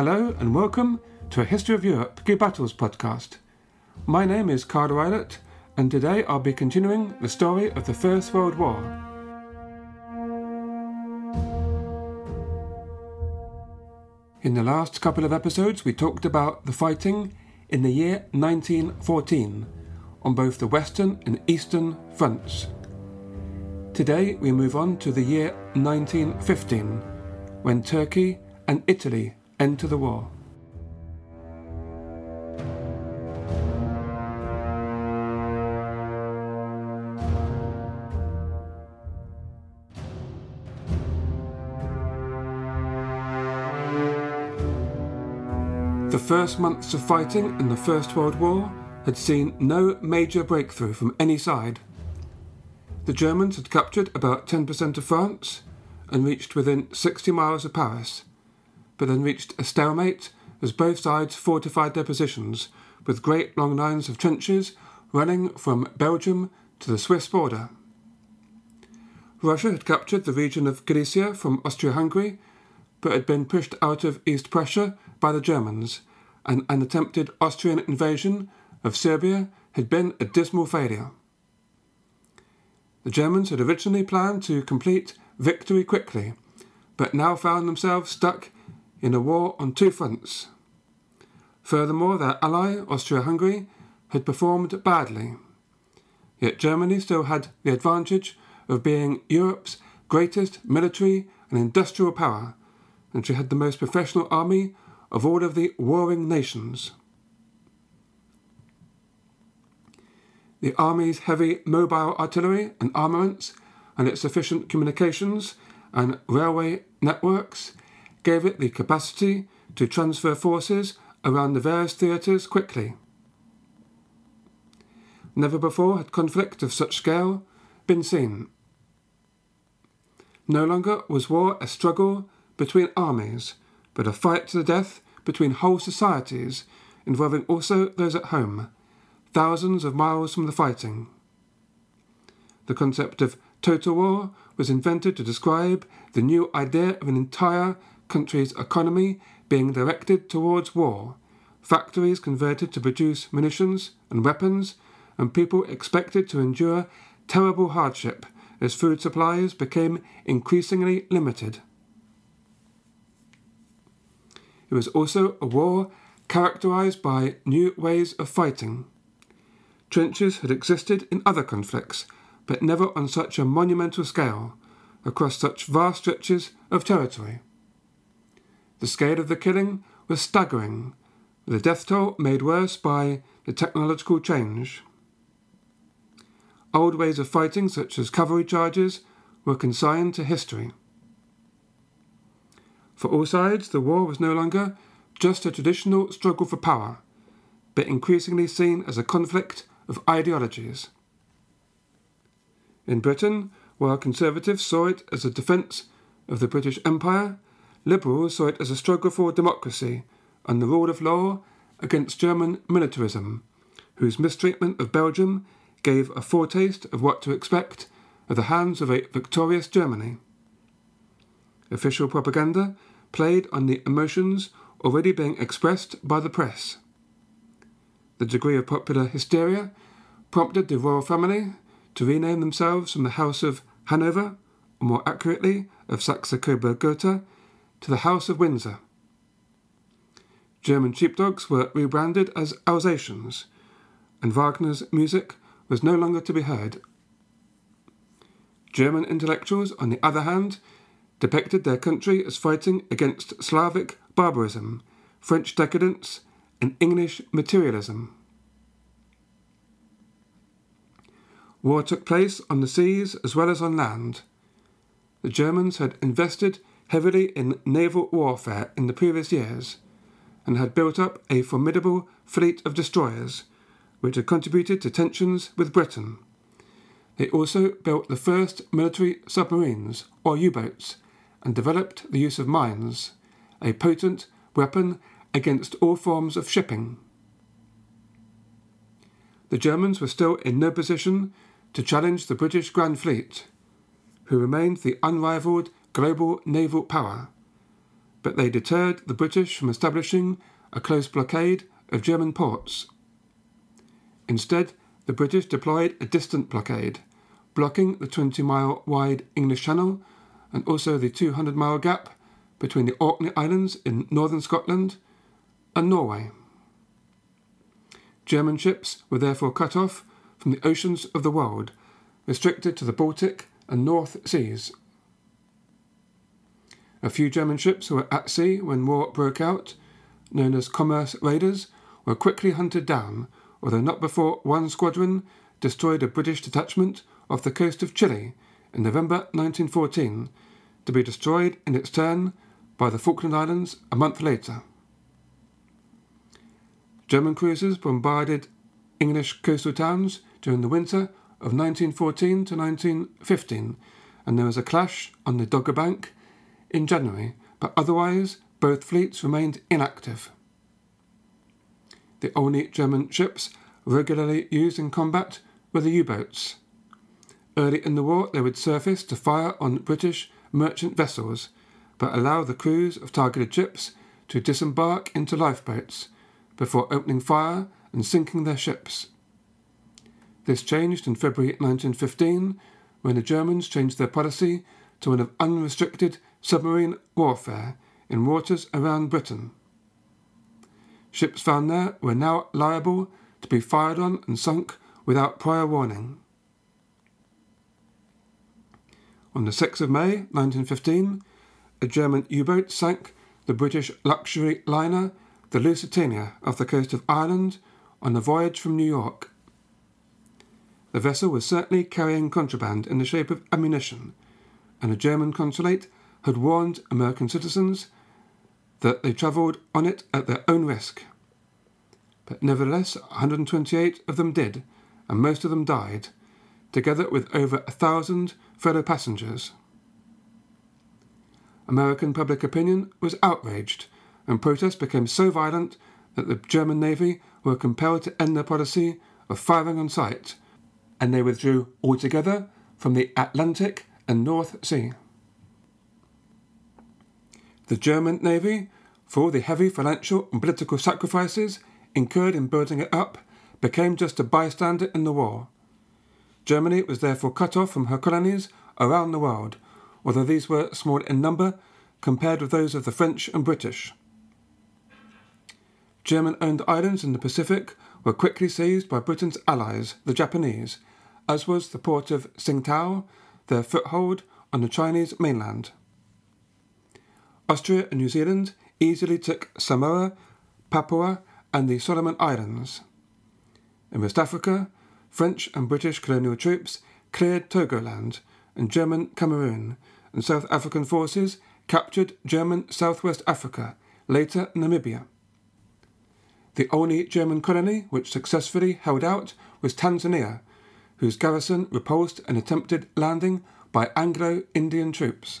Hello and welcome to a History of Europe Key Battles podcast. My name is Carl Rylett, and today I'll be continuing the story of the First World War. In the last couple of episodes, we talked about the fighting in the year 1914 on both the Western and Eastern fronts. Today, we move on to the year 1915, when Turkey and Italy enter the war. The first months of fighting in the First World War had seen no major breakthrough from any side. The Germans had captured about 10% of France and reached within 60 miles of Paris, but then reached a stalemate as both sides fortified their positions with great long lines of trenches running from Belgium to the Swiss border. Russia had captured the region of Galicia from Austria Hungary, but had been pushed out of East Prussia by the Germans, and an attempted Austrian invasion of Serbia had been a dismal failure. The Germans had originally planned to complete victory quickly, but now found themselves stuck in a war on two fronts. Furthermore, their ally, Austria Hungary, had performed badly. Yet Germany still had the advantage of being Europe's greatest military and industrial power, and she had the most professional army of all of the warring nations. The army's heavy mobile artillery and armaments and its efficient communications and railway networks gave it the capacity to transfer forces around the various theatres quickly. Never before had conflict of such scale been seen. No longer was war a struggle between armies, but a fight to the death between whole societies, involving also those at home, thousands of miles from the fighting. The concept of total war was invented to describe the new idea of an entire country's economy being directed towards war, factories converted to produce munitions and weapons, and people expected to endure terrible hardship as food supplies became increasingly limited. It was also a war characterized by new ways of fighting. Trenches had existed in other conflicts, but never on such a monumental scale, across such vast stretches of territory. The scale of the killing was staggering, with the death toll made worse by the technological change. Old ways of fighting, such as cavalry charges, were consigned to history. For all sides, the war was no longer just a traditional struggle for power, but increasingly seen as a conflict of ideologies. In Britain, while conservatives saw it as a defence of the British Empire, Liberals saw it as a struggle for democracy and the rule of law against German militarism, whose mistreatment of Belgium gave a foretaste of what to expect at the hands of a victorious Germany. Official propaganda played on the emotions already being expressed by the press. The degree of popular hysteria prompted the royal family to rename themselves from the House of Hanover, or more accurately, of Saxe Coburg Gotha, to the House of Windsor. German sheepdogs were rebranded as Alsatians, and Wagner's music was no longer to be heard. German intellectuals, on the other hand, depicted their country as fighting against Slavic barbarism, French decadence, and English materialism. War took place on the seas as well as on land. The Germans had invested heavily in naval warfare in the previous years and had built up a formidable fleet of destroyers, which had contributed to tensions with Britain. They also built the first military submarines, or U boats, and developed the use of mines, a potent weapon against all forms of shipping. The Germans were still in no position to challenge the British Grand Fleet, who remained the unrivalled global naval power, but they deterred the British from establishing a close blockade of German ports. Instead, the British deployed a distant blockade, blocking the 20 mile wide English Channel and also the 200 mile gap between the Orkney Islands in northern Scotland and Norway. German ships were therefore cut off from the oceans of the world, restricted to the Baltic and North Seas. A few German ships were at sea when war broke out, known as commerce raiders, were quickly hunted down, although not before one squadron destroyed a British detachment off the coast of Chile in November 1914, to be destroyed in its turn by the Falkland Islands a month later. German cruisers bombarded English coastal towns during the winter of 1914 to 1915, and there was a clash on the Dogger Bank in January, but otherwise both fleets remained inactive. The only German ships regularly used in combat were the U boats. Early in the war, they would surface to fire on British merchant vessels, but allow the crews of targeted ships to disembark into lifeboats before opening fire and sinking their ships. This changed in February 1915 when the Germans changed their policy to one of unrestricted submarine warfare in waters around Britain. Ships found there were now liable to be fired on and sunk without prior warning. On the 6th of May 1915, a German U boat sank the British luxury liner the Lusitania off the coast of Ireland on a voyage from New York. The vessel was certainly carrying contraband in the shape of ammunition, and a German consulate had warned American citizens that they travelled on it at their own risk. But nevertheless, 128 of them did, and most of them died, together with over a thousand fellow passengers. American public opinion was outraged and protests became so violent that the German Navy were compelled to end their policy of firing on sight, and they withdrew altogether from the Atlantic and North Sea. The German Navy, for all the heavy financial and political sacrifices incurred in building it up, became just a bystander in the war. Germany was therefore cut off from her colonies around the world, although these were small in number compared with those of the French and British. German owned islands in the Pacific were quickly seized by Britain's allies, the Japanese, as was the port of Tsingtao, their foothold on the Chinese mainland. Australia and New Zealand easily took Samoa, Papua, and the Solomon Islands. In West Africa, French and British colonial troops cleared Togoland and German Cameroon, and South African forces captured German Southwest Africa, later Namibia. The only German colony which successfully held out was Tanzania, whose garrison repulsed an attempted landing by Anglo Indian troops.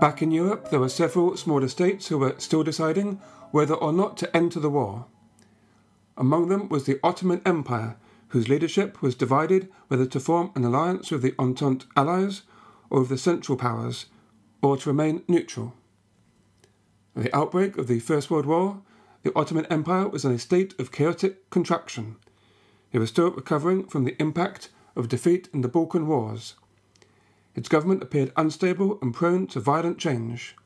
Back in Europe, there were several smaller states who were still deciding whether or not to enter the war. Among them was the Ottoman Empire, whose leadership was divided whether to form an alliance with the Entente allies or with the Central Powers, or to remain neutral. At the outbreak of the First World War, the Ottoman Empire was in a state of chaotic contraction. It was still recovering from the impact of defeat in the Balkan Wars. Its government appeared unstable and prone to violent change.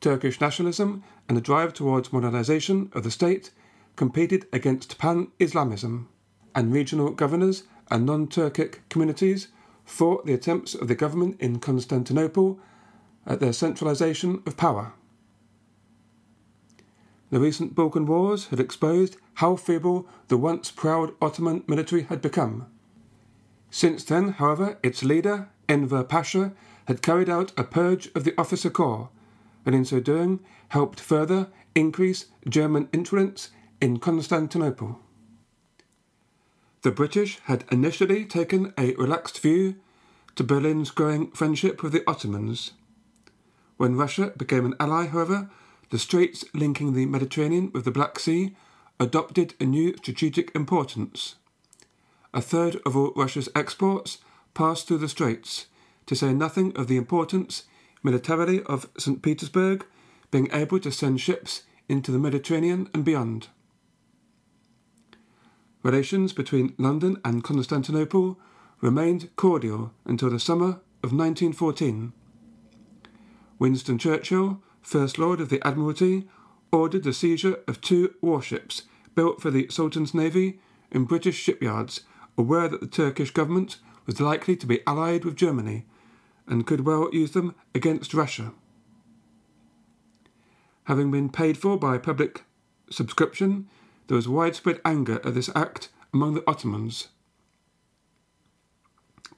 Turkish nationalism and the drive towards modernization of the state competed against pan Islamism, and regional governors and non Turkic communities fought the attempts of the government in Constantinople at their centralization of power. The recent Balkan Wars had exposed how feeble the once proud Ottoman military had become. Since then, however, its leader, Enver Pasha, had carried out a purge of the officer corps, and in so doing helped further increase German influence in Constantinople. The British had initially taken a relaxed view to Berlin's growing friendship with the Ottomans. When Russia became an ally, however, the straits linking the Mediterranean with the Black Sea adopted a new strategic importance. A third of all Russia's exports passed through the straits, to say nothing of the importance militarily of St. Petersburg being able to send ships into the Mediterranean and beyond. Relations between London and Constantinople remained cordial until the summer of 1914. Winston Churchill First Lord of the Admiralty, ordered the seizure of two warships built for the Sultan's Navy in British shipyards, aware that the Turkish government was likely to be allied with Germany and could well use them against Russia. Having been paid for by public subscription, there was widespread anger at this act among the Ottomans.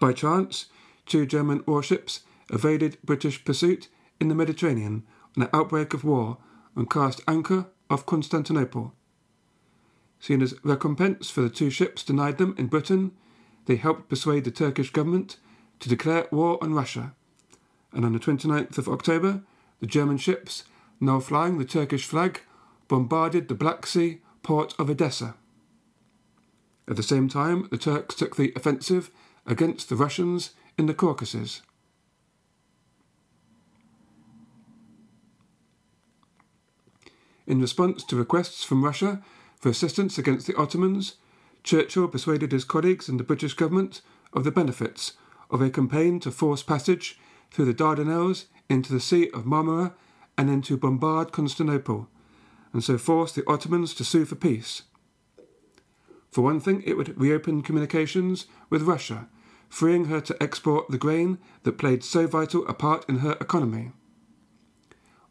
By chance, two German warships evaded British pursuit in the Mediterranean on an outbreak of war and cast anchor off Constantinople. Seen as recompense for the two ships denied them in Britain, they helped persuade the Turkish government to declare war on Russia, and on the 29th of October, the German ships, now flying the Turkish flag, bombarded the Black Sea port of Odessa. At the same time, the Turks took the offensive against the Russians in the Caucasus. In response to requests from Russia for assistance against the Ottomans, Churchill persuaded his colleagues in the British government of the benefits of a campaign to force passage through the Dardanelles into the Sea of Marmara and then to bombard Constantinople, and so force the Ottomans to sue for peace. For one thing, it would reopen communications with Russia, freeing her to export the grain that played so vital a part in her economy.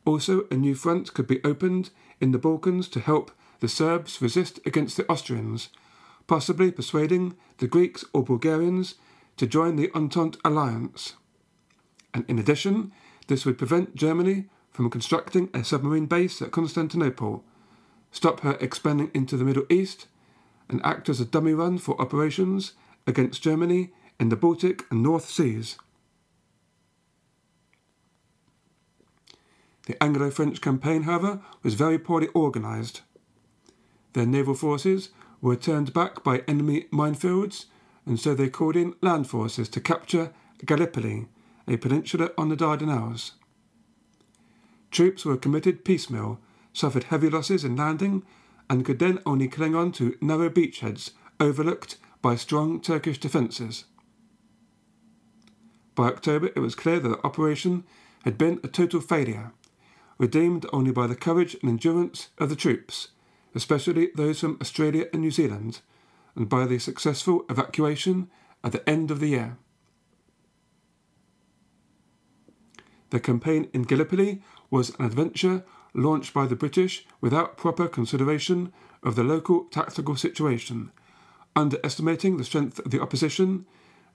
Also, a new front could be opened in the Balkans to help the Serbs resist against the Austrians, possibly persuading the Greeks or Bulgarians to join the Entente alliance. And in addition, this would prevent Germany from constructing a submarine base at Constantinople, stop her expanding into the Middle East, and act as a dummy run for operations against Germany in the Baltic and North Seas. The Anglo French campaign, however, was very poorly organised. Their naval forces were turned back by enemy minefields, and so they called in land forces to capture Gallipoli, a peninsula on the Dardanelles. Troops were committed piecemeal, suffered heavy losses in landing, and could then only cling on to narrow beachheads overlooked by strong Turkish defences. By October, it was clear that the operation had been a total failure redeemed only by the courage and endurance of the troops, especially those from Australia and New Zealand, and by the successful evacuation at the end of the year. The campaign in Gallipoli was an adventure launched by the British without proper consideration of the local tactical situation, underestimating the strength of the opposition,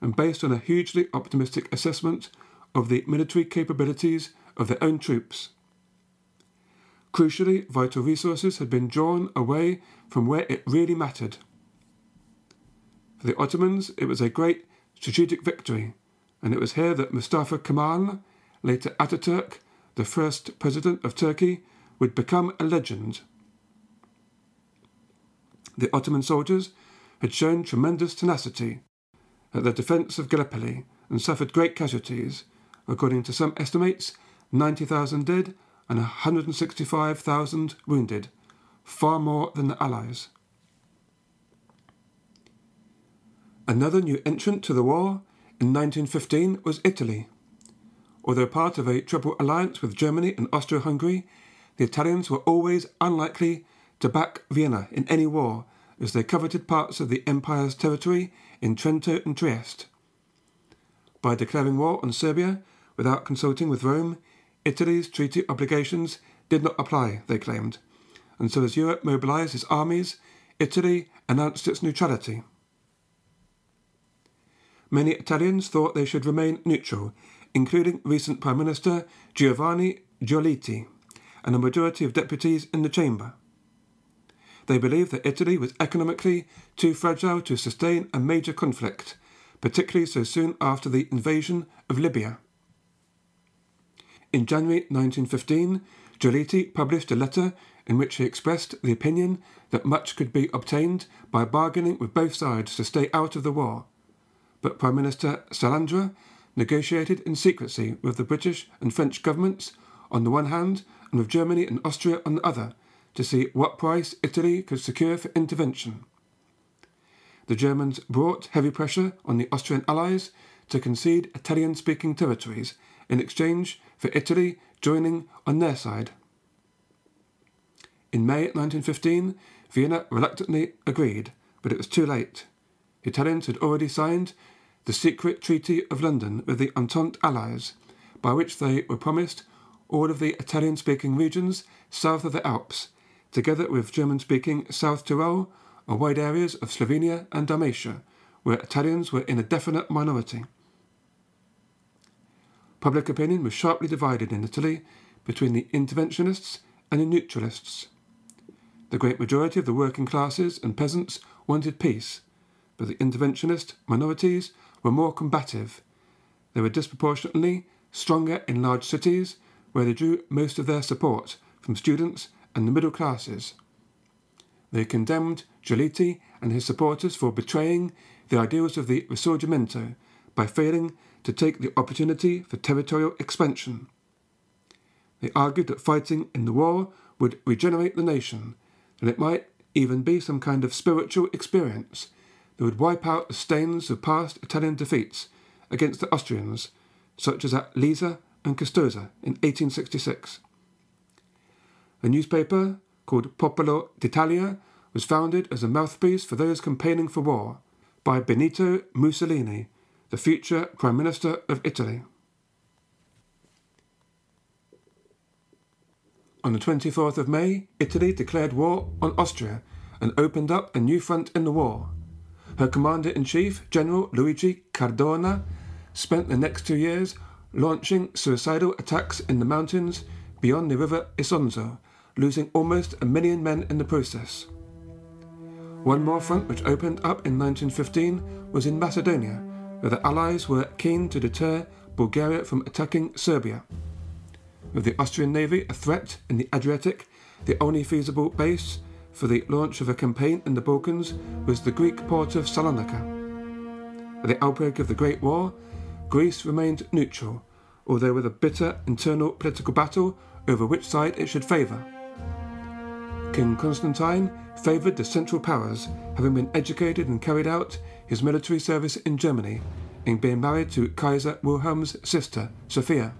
and based on a hugely optimistic assessment of the military capabilities of their own troops. Crucially, vital resources had been drawn away from where it really mattered. For the Ottomans, it was a great strategic victory, and it was here that Mustafa Kemal, later Ataturk, the first president of Turkey, would become a legend. The Ottoman soldiers had shown tremendous tenacity at the defence of Gallipoli and suffered great casualties, according to some estimates, 90,000 dead and 165,000 wounded, far more than the Allies. Another new entrant to the war in 1915 was Italy. Although part of a triple alliance with Germany and Austro Hungary, the Italians were always unlikely to back Vienna in any war, as they coveted parts of the Empire's territory in Trento and Trieste. By declaring war on Serbia without consulting with Rome, Italy's treaty obligations did not apply, they claimed, and so as Europe mobilized its armies, Italy announced its neutrality. Many Italians thought they should remain neutral, including recent Prime Minister Giovanni Giolitti and a majority of deputies in the chamber. They believed that Italy was economically too fragile to sustain a major conflict, particularly so soon after the invasion of Libya. In January 1915, Giolitti published a letter in which he expressed the opinion that much could be obtained by bargaining with both sides to stay out of the war. But Prime Minister Salandra negotiated in secrecy with the British and French governments on the one hand and with Germany and Austria on the other to see what price Italy could secure for intervention. The Germans brought heavy pressure on the Austrian allies to concede Italian speaking territories in exchange for Italy joining on their side. In May 1915, Vienna reluctantly agreed, but it was too late. The Italians had already signed the secret Treaty of London with the Entente Allies, by which they were promised all of the Italian speaking regions south of the Alps together with German speaking South Tyrol or wide areas of Slovenia and Dalmatia, where Italians were in a definite minority. Public opinion was sharply divided in Italy between the interventionists and the neutralists. The great majority of the working classes and peasants wanted peace, but the interventionist minorities were more combative. They were disproportionately stronger in large cities, where they drew most of their support from students and the middle classes. They condemned Giolitti and his supporters for betraying the ideals of the Risorgimento by failing to take the opportunity for territorial expansion. They argued that fighting in the war would regenerate the nation, and it might even be some kind of spiritual experience that would wipe out the stains of past Italian defeats against the Austrians, such as at Lissa and Custoza in 1866. A newspaper called Popolo d'Italia was founded as a mouthpiece for those campaigning for war by Benito Mussolini, the future Prime Minister of Italy. On the 24th of May, Italy declared war on Austria and opened up a new front in the war. Her Commander in Chief, General Luigi Cadorna, spent the next two years launching suicidal attacks in the mountains beyond the river Isonzo losing almost a million men in the process. One more front which opened up in 1915 was in Macedonia, where the Allies were keen to deter Bulgaria from attacking Serbia. With the Austrian Navy a threat in the Adriatic, the only feasible base for the launch of a campaign in the Balkans was the Greek port of Salonika. At the outbreak of the Great War, Greece remained neutral, although with a bitter internal political battle over which side it should favour. King Constantine favoured the Central Powers, having been educated and carried out his military service in Germany, and being married to Kaiser Wilhelm's sister, Sophia.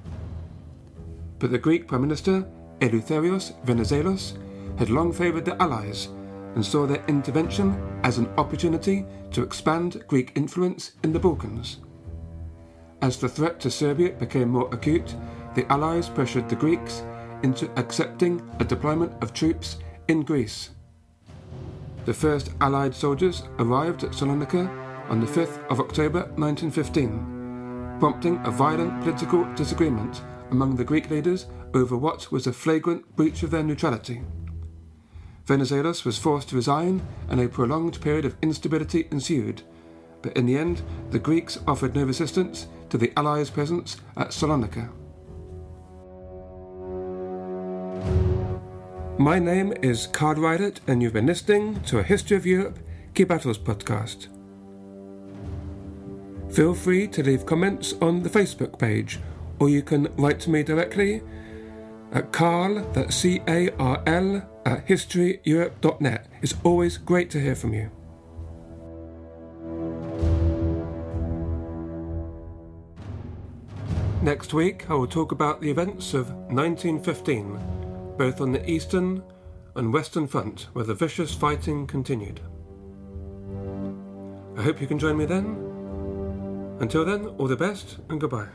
But the Greek Prime Minister, Eleutherios Venizelos, had long favoured the Allies and saw their intervention as an opportunity to expand Greek influence in the Balkans. As the threat to Serbia became more acute, the Allies pressured the Greeks into accepting a deployment of troops in Greece. The first Allied soldiers arrived at Salonika on the 5th of October 1915, prompting a violent political disagreement among the Greek leaders over what was a flagrant breach of their neutrality. Venizelos was forced to resign, and a prolonged period of instability ensued. But in the end, the Greeks offered no resistance to the Allies' presence at Salonika. My name is Carl Rylett, and you've been listening to a History of Europe Key Battles podcast. Feel free to leave comments on the Facebook page, or you can write to me directly at carl, that's C-A-R-L, at historyeurope.net. It's always great to hear from you. Next week, I will talk about the events of 1915, both on the Eastern and Western Front, where the vicious fighting continued. I hope you can join me then. Until then, all the best and goodbye.